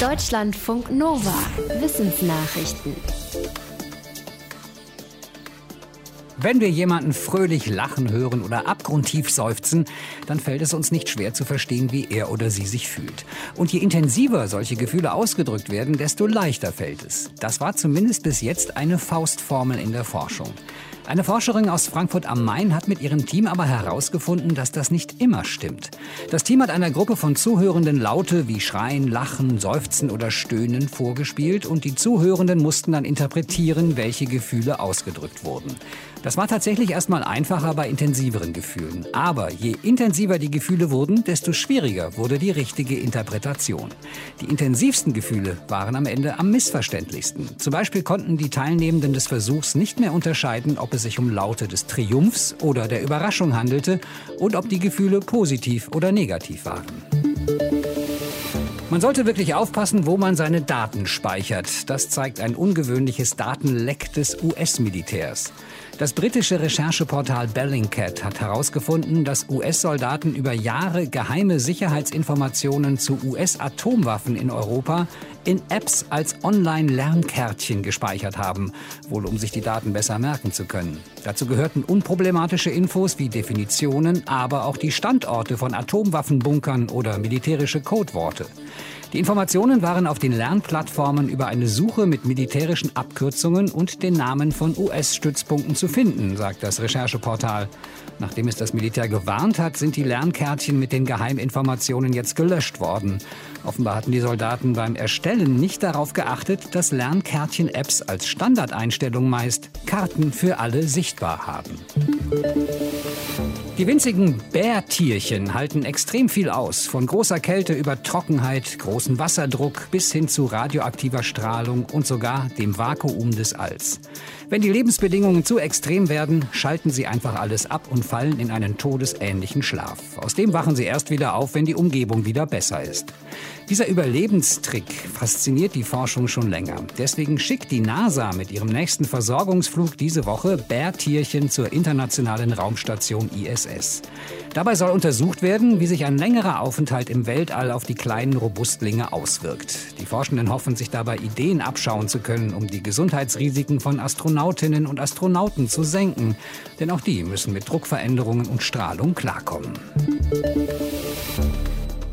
Deutschlandfunk Nova. Wissensnachrichten. Wenn wir jemanden fröhlich lachen hören oder abgrundtief seufzen, dann fällt es uns nicht schwer zu verstehen, wie er oder sie sich fühlt. Und je intensiver solche Gefühle ausgedrückt werden, desto leichter fällt es. Das war zumindest bis jetzt eine Faustformel in der Forschung. Eine Forscherin aus Frankfurt am Main hat mit ihrem Team aber herausgefunden, dass das nicht immer stimmt. Das Team hat einer Gruppe von Zuhörenden Laute wie Schreien, Lachen, Seufzen oder Stöhnen vorgespielt und die Zuhörenden mussten dann interpretieren, welche Gefühle ausgedrückt wurden. Das war tatsächlich erstmal einfacher bei intensiveren Gefühlen. Aber je intensiver die Gefühle wurden, desto schwieriger wurde die richtige Interpretation. Die intensivsten Gefühle waren am Ende am missverständlichsten. Zum Beispiel konnten die Teilnehmenden des Versuchs nicht mehr unterscheiden, ob es sich um Laute des Triumphs oder der Überraschung handelte und ob die Gefühle positiv oder negativ waren. Man sollte wirklich aufpassen, wo man seine Daten speichert. Das zeigt ein ungewöhnliches Datenleck des US-Militärs. Das britische Rechercheportal Bellingcat hat herausgefunden, dass US-Soldaten über Jahre geheime Sicherheitsinformationen zu US-Atomwaffen in Europa in Apps als Online-Lernkärtchen gespeichert haben, wohl um sich die Daten besser merken zu können. Dazu gehörten unproblematische Infos wie Definitionen, aber auch die Standorte von Atomwaffenbunkern oder militärische Codeworte. Die Informationen waren auf den Lernplattformen über eine Suche mit militärischen Abkürzungen und den Namen von US-Stützpunkten zu finden, sagt das Rechercheportal. Nachdem es das Militär gewarnt hat, sind die Lernkärtchen mit den Geheiminformationen jetzt gelöscht worden. Offenbar hatten die Soldaten beim Erstellen nicht darauf geachtet, dass Lernkärtchen-Apps als Standardeinstellung meist Karten für alle sichtbar haben. Die winzigen Bärtierchen halten extrem viel aus, von großer Kälte über Trockenheit, großen Wasserdruck bis hin zu radioaktiver Strahlung und sogar dem Vakuum des Alls. Wenn die Lebensbedingungen zu extrem werden, schalten sie einfach alles ab und fallen in einen todesähnlichen Schlaf. Aus dem wachen sie erst wieder auf, wenn die Umgebung wieder besser ist. Dieser Überlebenstrick fasziniert die Forschung schon länger. Deswegen schickt die NASA mit ihrem nächsten Versorgungsflug diese Woche Bärtierchen zur internationalen Raumstation ISS. Dabei soll untersucht werden, wie sich ein längerer Aufenthalt im Weltall auf die kleinen Robustlinge auswirkt. Die Forschenden hoffen, sich dabei Ideen abschauen zu können, um die Gesundheitsrisiken von Astronautinnen und Astronauten zu senken. Denn auch die müssen mit Druckveränderungen und Strahlung klarkommen.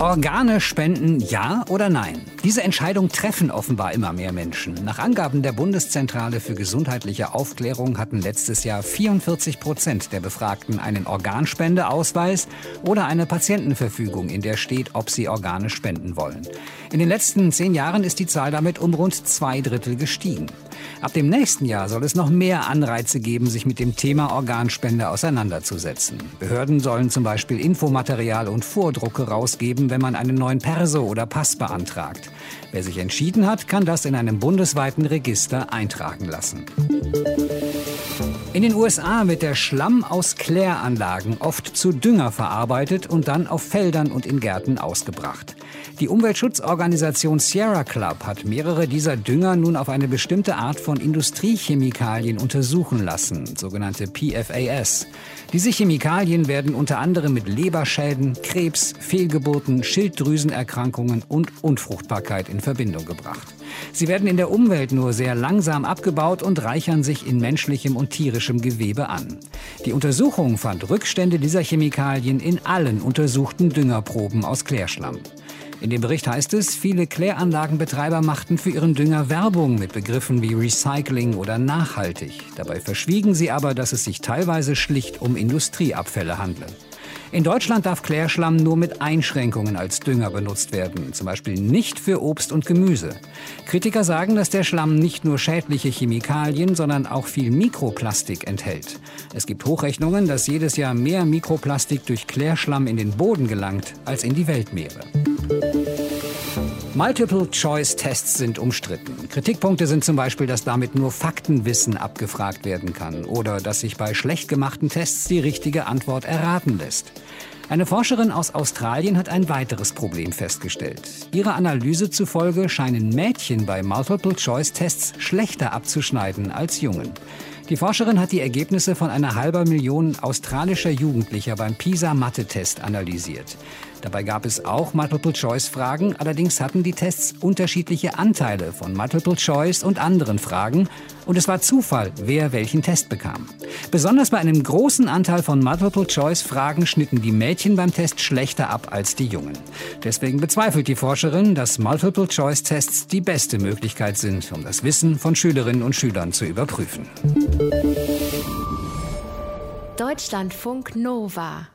Organe spenden, ja oder nein? Diese Entscheidung treffen offenbar immer mehr Menschen. Nach Angaben der Bundeszentrale für gesundheitliche Aufklärung hatten letztes Jahr 44 Prozent der Befragten einen Organspendeausweis oder eine Patientenverfügung, in der steht, ob sie Organe spenden wollen. In den letzten zehn Jahren ist die Zahl damit um rund zwei Drittel gestiegen. Ab dem nächsten Jahr soll es noch mehr Anreize geben, sich mit dem Thema Organspende auseinanderzusetzen. Behörden sollen zum Beispiel Infomaterial und Vordrucke rausgeben, wenn man einen neuen Perso oder Pass beantragt. Wer sich entschieden hat, kann das in einem bundesweiten Register eintragen lassen. In den USA wird der Schlamm aus Kläranlagen oft zu Dünger verarbeitet und dann auf Feldern und in Gärten ausgebracht. Die Umweltschutzorganisation Sierra Club hat mehrere dieser Dünger nun auf eine bestimmte Art von Industriechemikalien untersuchen lassen, sogenannte PFAS. Diese Chemikalien werden unter anderem mit Leberschäden, Krebs, Fehlgeburten, Schilddrüsenerkrankungen und Unfruchtbarkeit in Verbindung gebracht. Sie werden in der Umwelt nur sehr langsam abgebaut und reichern sich in menschlichem und tierischem Gewebe an. Die Untersuchung fand Rückstände dieser Chemikalien in allen untersuchten Düngerproben aus Klärschlamm. In dem Bericht heißt es, viele Kläranlagenbetreiber machten für ihren Dünger Werbung mit Begriffen wie Recycling oder nachhaltig. Dabei verschwiegen sie aber, dass es sich teilweise schlicht um Industrieabfälle handle. In Deutschland darf Klärschlamm nur mit Einschränkungen als Dünger benutzt werden, zum Beispiel nicht für Obst und Gemüse. Kritiker sagen, dass der Schlamm nicht nur schädliche Chemikalien, sondern auch viel Mikroplastik enthält. Es gibt Hochrechnungen, dass jedes Jahr mehr Mikroplastik durch Klärschlamm in den Boden gelangt als in die Weltmeere. Multiple-Choice-Tests sind umstritten. Kritikpunkte sind zum Beispiel, dass damit nur Faktenwissen abgefragt werden kann oder dass sich bei schlecht gemachten Tests die richtige Antwort erraten lässt. Eine Forscherin aus Australien hat ein weiteres Problem festgestellt. Ihrer Analyse zufolge scheinen Mädchen bei Multiple-Choice-Tests schlechter abzuschneiden als Jungen. Die Forscherin hat die Ergebnisse von einer halber Million australischer Jugendlicher beim PISA-Mathe-Test analysiert. Dabei gab es auch Multiple-Choice-Fragen, allerdings hatten die Tests unterschiedliche Anteile von Multiple-Choice und anderen Fragen und es war Zufall, wer welchen Test bekam. Besonders bei einem großen Anteil von Multiple-Choice-Fragen schnitten die Mädchen beim Test schlechter ab als die Jungen. Deswegen bezweifelt die Forscherin, dass Multiple-Choice-Tests die beste Möglichkeit sind, um das Wissen von Schülerinnen und Schülern zu überprüfen. Deutschlandfunk Nova